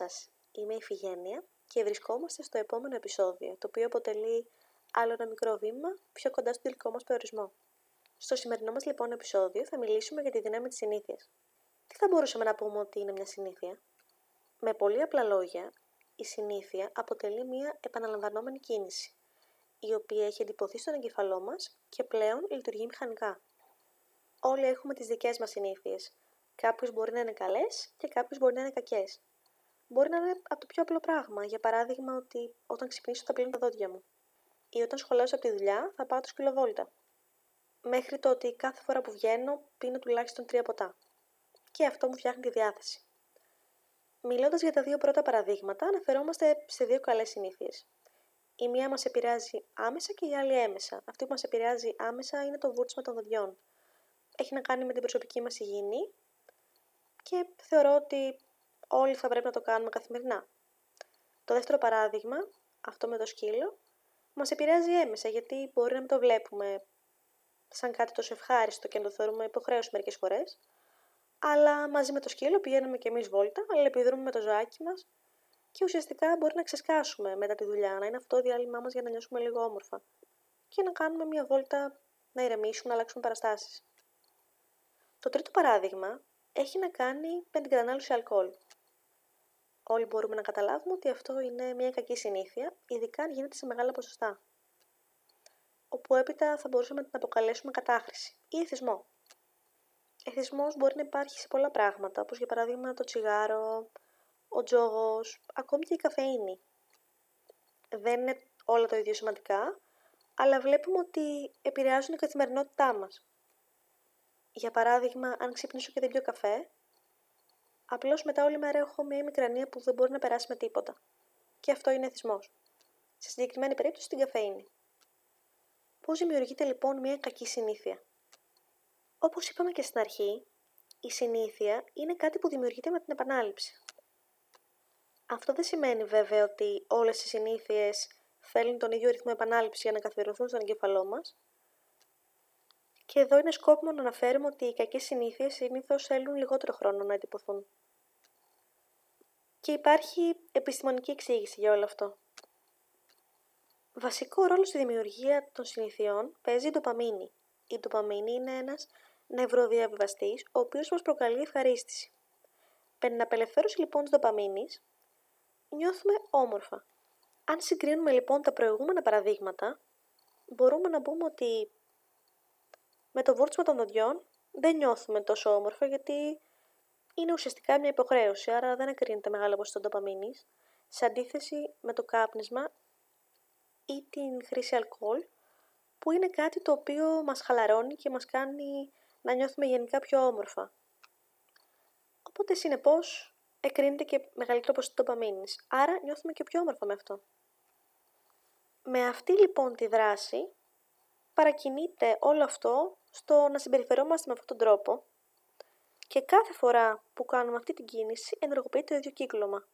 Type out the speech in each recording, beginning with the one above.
σας, είμαι η Φιγένεια και βρισκόμαστε στο επόμενο επεισόδιο, το οποίο αποτελεί άλλο ένα μικρό βήμα πιο κοντά στον τελικό μας προορισμό. Στο σημερινό μας λοιπόν επεισόδιο θα μιλήσουμε για τη δύναμη της συνήθειας. Τι θα μπορούσαμε να πούμε ότι είναι μια συνήθεια; Με πολύ απλά λόγια, η συνήθεια αποτελεί μια επαναλαμβανόμενη κίνηση, η οποία έχει εντυπωθεί στον εγκεφαλό μας και πλέον λειτουργεί μηχανικά. Όλοι έχουμε τις δικές μας συνήθειες. Κάποιες μπορεί να είναι καλές και κάποιες μπορεί να είναι κακές. Μπορεί να είναι από το πιο απλό πράγμα, για παράδειγμα ότι όταν ξυπνήσω θα πλύνω τα δόντια μου. Ή όταν σχολάσω από τη δουλειά θα πάω το σκυλοβόλτα. Μέχρι το ότι κάθε φορά που βγαίνω πίνω τουλάχιστον τρία ποτά. Και αυτό μου φτιάχνει τη διάθεση. Μιλώντας για τα δύο πρώτα παραδείγματα, αναφερόμαστε σε δύο καλές συνήθειες. Η μία μας επηρεάζει άμεσα και η άλλη έμεσα. Αυτή που μας επηρεάζει άμεσα είναι το βούρτσμα των δοντιών. Έχει να κάνει με την προσωπική μας υγιεινή και θεωρώ ότι όλοι θα πρέπει να το κάνουμε καθημερινά. Το δεύτερο παράδειγμα, αυτό με το σκύλο, μας επηρεάζει έμεσα γιατί μπορεί να μην το βλέπουμε σαν κάτι τόσο ευχάριστο και να το θεωρούμε υποχρέωση μερικές φορές, αλλά μαζί με το σκύλο πηγαίνουμε και εμείς βόλτα, αλλά επιδρούμε με το ζωάκι μας και ουσιαστικά μπορεί να ξεσκάσουμε μετά τη δουλειά, να είναι αυτό το διάλειμμά μας για να νιώσουμε λίγο όμορφα και να κάνουμε μια βόλτα να ηρεμήσουμε, να αλλάξουμε παραστάσεις. Το τρίτο παράδειγμα έχει να κάνει με την κατανάλωση αλκοόλ. Όλοι μπορούμε να καταλάβουμε ότι αυτό είναι μια κακή συνήθεια, ειδικά αν γίνεται σε μεγάλα ποσοστά. Όπου έπειτα θα μπορούσαμε να την αποκαλέσουμε κατάχρηση ή εθισμό. Εθισμός μπορεί να υπάρχει σε πολλά πράγματα, όπως για παράδειγμα το τσιγάρο, ο τζόγος, ακόμη και η καφεΐνη. Δεν είναι όλα το ίδιο σημαντικά, αλλά βλέπουμε ότι επηρεάζουν η καθημερινότητά μας. Για παράδειγμα, αν ξυπνήσω και δεν πιω καφέ, απλώς μετά όλη μέρα έχω μια μικρανία που δεν μπορεί να περάσει με τίποτα. Και αυτό είναι εθισμό. Σε συγκεκριμένη περίπτωση την καφέινη. Πώς δημιουργείται λοιπόν μια κακή συνήθεια; Όπως είπαμε και στην αρχή, η συνήθεια είναι κάτι που δημιουργείται με την επανάληψη. Αυτό δεν σημαίνει βέβαια ότι όλες οι συνήθειες θέλουν τον ίδιο ρυθμό επανάληψης για να καθιερωθούν στον εγκέφαλό μας, και εδώ είναι σκόπιμο να αναφέρουμε ότι οι κακές συνήθειες συνήθως θέλουν λιγότερο χρόνο να εντυπωθούν. Και υπάρχει επιστημονική εξήγηση για όλο αυτό. Βασικό ρόλο στη δημιουργία των συνηθιών παίζει η ντοπαμίνη. Η ντοπαμίνη είναι ένας νευροδιαβιβαστής, ο οποίος μας προκαλεί ευχαρίστηση. Με την απελευθέρωση λοιπόν της ντοπαμίνης, νιώθουμε όμορφα. Αν συγκρίνουμε λοιπόν τα προηγούμενα παραδείγματα, μπορούμε να πούμε ότι με το βούρτσμα των δοντιών δεν νιώθουμε τόσο όμορφα γιατί είναι ουσιαστικά μια υποχρέωση, άρα δεν εκρίνεται μεγάλο ποσοστό ντοπαμίνης, σε αντίθεση με το κάπνισμα ή την χρήση αλκοόλ, που είναι κάτι το οποίο μας χαλαρώνει και μας κάνει να νιώθουμε γενικά πιο όμορφα. Οπότε, συνεπώς, εκρίνεται και μεγαλύτερο ποσοστό ντοπαμίνης, άρα νιώθουμε και πιο όμορφα με αυτό. Με αυτή λοιπόν τη δράση, παρακινείται όλο αυτό στο να συμπεριφερόμαστε με αυτόν τον τρόπο και κάθε φορά που κάνουμε αυτή την κίνηση ενεργοποιείται το ίδιο κύκλωμα.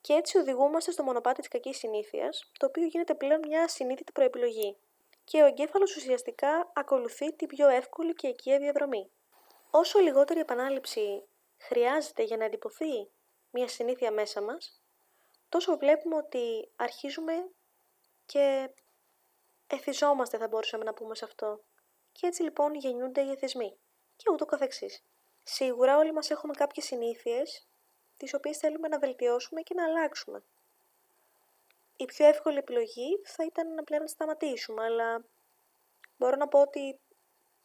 Και έτσι οδηγούμαστε στο μονοπάτι της κακής συνήθειας, το οποίο γίνεται πλέον μια συνείδητη προεπιλογή. Και ο εγκέφαλος ουσιαστικά ακολουθεί την πιο εύκολη και οικία διαδρομή. Όσο λιγότερη επανάληψη χρειάζεται για να εντυπωθεί μια συνήθεια μέσα μας, τόσο βλέπουμε ότι αρχίζουμε και εθιζόμαστε θα μπορούσαμε να πούμε σε αυτό. Και έτσι λοιπόν γεννιούνται οι εθισμοί και ούτω καθεξής. Σίγουρα όλοι μας έχουμε κάποιες συνήθειες τις οποίες θέλουμε να βελτιώσουμε και να αλλάξουμε. Η πιο εύκολη επιλογή θα ήταν να πλέον να σταματήσουμε, αλλά μπορώ να πω ότι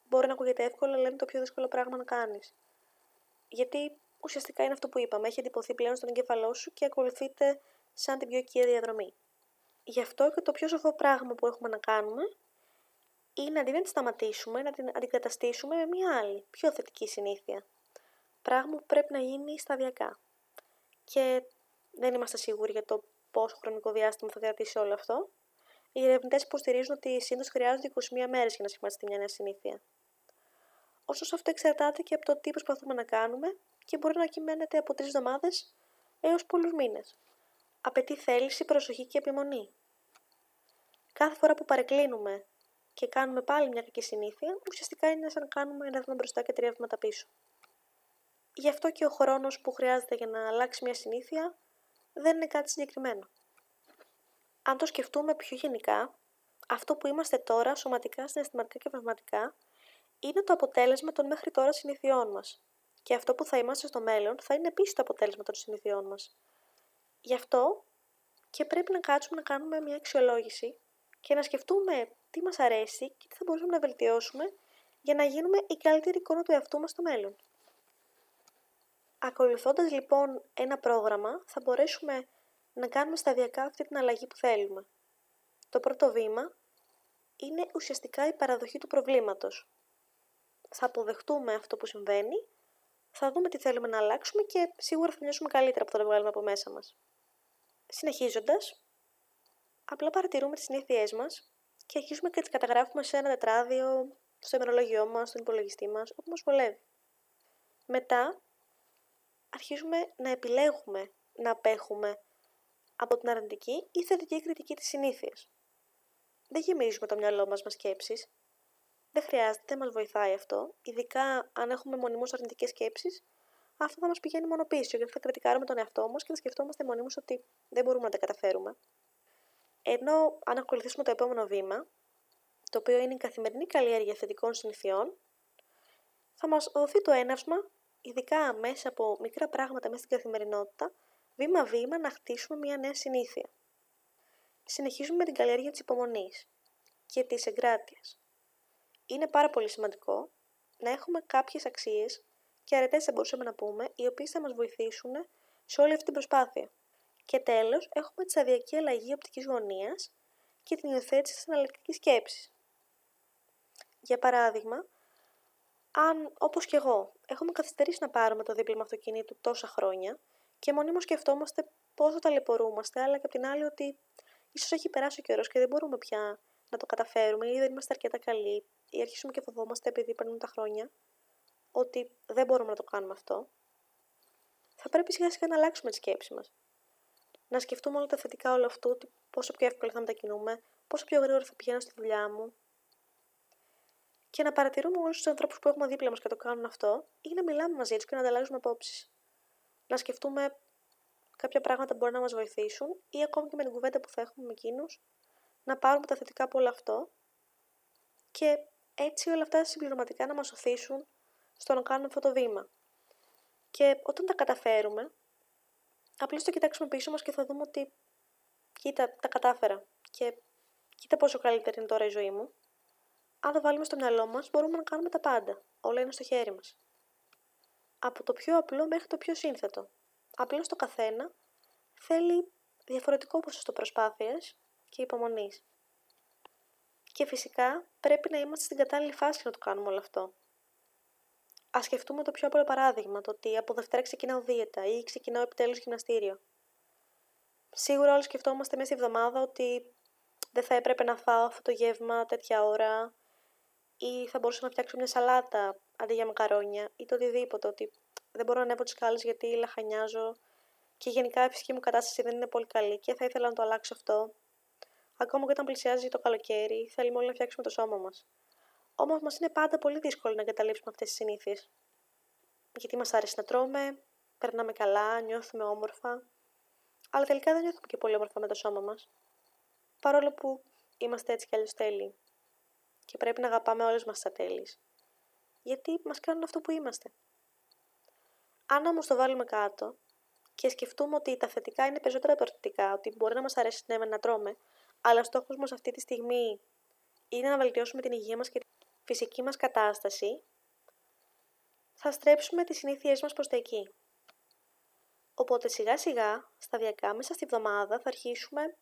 μπορεί να ακούγεται εύκολο, αλλά είναι το πιο δύσκολο πράγμα να κάνεις. Γιατί ουσιαστικά είναι αυτό που είπαμε, έχει εντυπωθεί πλέον στον εγκέφαλό σου και ακολουθείται σαν την πιο οικία διαδρομή. Γι' αυτό και το πιο σοφό πράγμα που έχουμε να κάνουμε είναι αντί να τη σταματήσουμε, να την αντικαταστήσουμε με μια άλλη, πιο θετική συνήθεια. Πράγμα που πρέπει να γίνει σταδιακά. Και δεν είμαστε σίγουροι για το πόσο χρονικό διάστημα θα κρατήσει όλο αυτό. Οι ερευνητές υποστηρίζουν ότι συνήθως χρειάζονται 21 μέρες για να σχηματιστεί μια νέα συνήθεια. Ωστόσο, αυτό εξαρτάται και από το τι προσπαθούμε να κάνουμε και μπορεί να κυμαίνεται από τρεις εβδομάδες έως πολλούς μήνες. Απαιτεί θέληση, προσοχή και επιμονή. Κάθε φορά που παρεκκλίνουμε και κάνουμε πάλι μια κακή συνήθεια, ουσιαστικά είναι σαν να κάνουμε ένα βήμα μπροστά και τρία βήματα πίσω. Γι' αυτό και ο χρόνος που χρειάζεται για να αλλάξει μια συνήθεια δεν είναι κάτι συγκεκριμένο. Αν το σκεφτούμε πιο γενικά, αυτό που είμαστε τώρα σωματικά, συναισθηματικά και πνευματικά είναι το αποτέλεσμα των μέχρι τώρα συνηθιών μας. Και αυτό που θα είμαστε στο μέλλον θα είναι επίσης το αποτέλεσμα των συνηθιών μας. Γι' αυτό και πρέπει να κάτσουμε να κάνουμε μια αξιολόγηση και να σκεφτούμε τι μας αρέσει και τι θα μπορούσαμε να βελτιώσουμε για να γίνουμε η καλύτερη εικόνα του εαυτού μας στο μέλλον. Ακολουθώντας λοιπόν ένα πρόγραμμα θα μπορέσουμε να κάνουμε σταδιακά αυτή την αλλαγή που θέλουμε. Το πρώτο βήμα είναι ουσιαστικά η παραδοχή του προβλήματος. Θα αποδεχτούμε αυτό που συμβαίνει, θα δούμε τι θέλουμε να αλλάξουμε και σίγουρα θα νιώσουμε καλύτερα που θα το βγάλουμε από μέσα μας. Συνεχίζοντας, απλά παρατηρούμε τις συνήθειές μας και αρχίζουμε και τις καταγράφουμε σε ένα τετράδιο, στο ημερολόγιό μας, στον υπολογιστή μας, όπου μας βολεύει. Μετά, αρχίζουμε να επιλέγουμε να απέχουμε από την αρνητική ή θετική κριτική της συνήθειας. Δεν γεμίζουμε το μυαλό μας με σκέψεις. Δεν χρειάζεται, δεν μας βοηθάει αυτό, ειδικά αν έχουμε μονίμως αρνητικές σκέψεις, αυτό θα μας πηγαίνει μόνο πίσω, γιατί θα κριτικάρουμε τον εαυτό μας και θα σκεφτόμαστε μονίμω ότι δεν μπορούμε να τα καταφέρουμε. Ενώ αν ακολουθήσουμε το επόμενο βήμα, το οποίο είναι η καθημερινή καλλιέργεια θετικών συνηθιών, θα μας δοθεί το έναυσμα, ειδικά μέσα από μικρά πράγματα μέσα στην καθημερινότητα, βήμα-βήμα να χτίσουμε μια νέα συνήθεια. Συνεχίζουμε με την καλλιέργεια της υπομονής και της εγκράτειας. Είναι πάρα πολύ σημαντικό να έχουμε κάποιες αξίες και αρετές θα μπορούσαμε να πούμε, οι οποίες θα μας βοηθήσουν σε όλη αυτή την προσπάθεια. Και τέλος, έχουμε τη σταδιακή αλλαγή οπτικής γωνίας και την υιοθέτηση της αναλυτικής σκέψης. Για παράδειγμα, αν, όπως και εγώ, έχουμε καθυστερήσει να πάρουμε το δίπλωμα αυτοκινήτου τόσα χρόνια και μονίμως σκεφτόμαστε πόσο ταλαιπωρούμαστε, αλλά και απ' την άλλη ότι ίσως έχει περάσει ο καιρός και δεν μπορούμε πια να το καταφέρουμε ή δεν είμαστε αρκετά καλοί ή αρχίσουμε και φοβόμαστε επειδή παίρνουν τα χρόνια, ότι δεν μπορούμε να το κάνουμε αυτό, θα πρέπει σιγά σιγά να αλλάξουμε τη σκέψη μας. Να σκεφτούμε όλα τα θετικά όλο αυτού, ότι πόσο πιο εύκολα θα μετακινούμε, πόσο πιο γρήγορα θα πηγαίνω στη δουλειά μου. Και να παρατηρούμε όλους τους ανθρώπους που έχουμε δίπλα μας και το κάνουν αυτό, ή να μιλάμε μαζί τους και να ανταλλάζουμε απόψεις. Να σκεφτούμε κάποια πράγματα που μπορεί να μας βοηθήσουν, ή ακόμη και με την κουβέντα που θα έχουμε με εκείνους, να πάρουμε τα θετικά από όλο αυτό και έτσι όλα αυτά συμπληρωματικά να μας οθήσουν στο να κάνουμε αυτό το βήμα. Και όταν τα καταφέρουμε, απλώς το κοιτάξουμε πίσω μας και θα δούμε ότι κοίτα, τα κατάφερα και κοίτα πόσο καλύτερη είναι τώρα η ζωή μου. Αν το βάλουμε στο μυαλό μας, μπορούμε να κάνουμε τα πάντα. Όλα είναι στο χέρι μας. Από το πιο απλό μέχρι το πιο σύνθετο. Απλώς το καθένα θέλει διαφορετικό ποσοστό προσπάθειας και υπομονής. Και φυσικά πρέπει να είμαστε στην κατάλληλη φάση να το κάνουμε όλο αυτό. Α σκεφτούμε το πιο απλό παράδειγμα, το ότι από Δευτέρα ξεκινάω δίαιτα ή ξεκινάω επιτέλους γυμναστήριο. Σίγουρα όλοι σκεφτόμαστε μέσα στη εβδομάδα ότι δεν θα έπρεπε να φάω αυτό το γεύμα τέτοια ώρα ή θα μπορούσα να φτιάξω μια σαλάτα αντί για μακαρόνια ή το οτιδήποτε, ότι δεν μπορώ να ανέβω τις κάλε γιατί λαχανιάζω και γενικά η φυσική μου κατάσταση δεν είναι πολύ καλή και θα ήθελα να το αλλάξω αυτό. Ακόμα και όταν πλησιάζει το καλοκαίρι, θέλουμε όλοι να φτιάξουμε το σώμα μας. Όμως μας είναι πάντα πολύ δύσκολο να εγκαταλείψουμε αυτές τις συνήθειες. Γιατί μας άρεσε να τρώμε, περνάμε καλά, νιώθουμε όμορφα, αλλά τελικά δεν νιώθουμε και πολύ όμορφα με το σώμα μας. Παρόλο που είμαστε έτσι κι αλλιώς τέλειοι. Και πρέπει να αγαπάμε όλες μας τι ατέλειε. Γιατί μας κάνουν αυτό που είμαστε. Αν όμως το βάλουμε κάτω και σκεφτούμε ότι τα θετικά είναι περισσότερα από αρνητικά, ότι μπορεί να μας αρέσει ναι, να τρώμε, αλλά στόχος μας αυτή τη στιγμή είναι να βελτιώσουμε την υγεία μας και φυσική μας κατάσταση, θα στρέψουμε τις συνήθειές μας προς τα εκεί. Οπότε σιγά σιγά, σταδιακά, μέσα στη βδομάδα θα αρχίσουμε,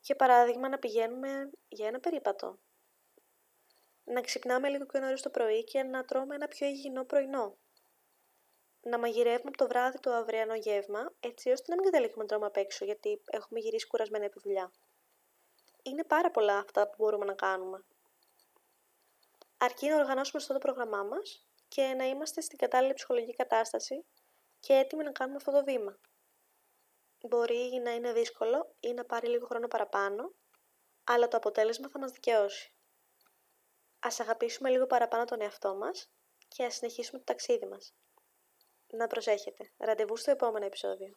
για παράδειγμα, να πηγαίνουμε για ένα περίπατο. Να ξυπνάμε λίγο πιο νωρίς το πρωί και να τρώμε ένα πιο υγιεινό πρωινό. Να μαγειρεύουμε από το βράδυ το αυριανό γεύμα, έτσι ώστε να μην καταλήγουμε να τρώμε απ' έξω, γιατί έχουμε γυρίσει κουρασμένα επί δουλειά. Είναι πάρα πολλά αυτά που μπορούμε να κάνουμε αρκεί να οργανώσουμε στο το πρόγραμμά μας και να είμαστε στην κατάλληλη ψυχολογική κατάσταση και έτοιμοι να κάνουμε αυτό το βήμα. Μπορεί να είναι δύσκολο ή να πάρει λίγο χρόνο παραπάνω, αλλά το αποτέλεσμα θα μας δικαιώσει. Ας αγαπήσουμε λίγο παραπάνω τον εαυτό μας και ας συνεχίσουμε το ταξίδι μας. να προσέχετε. Ραντεβού στο επόμενο επεισόδιο.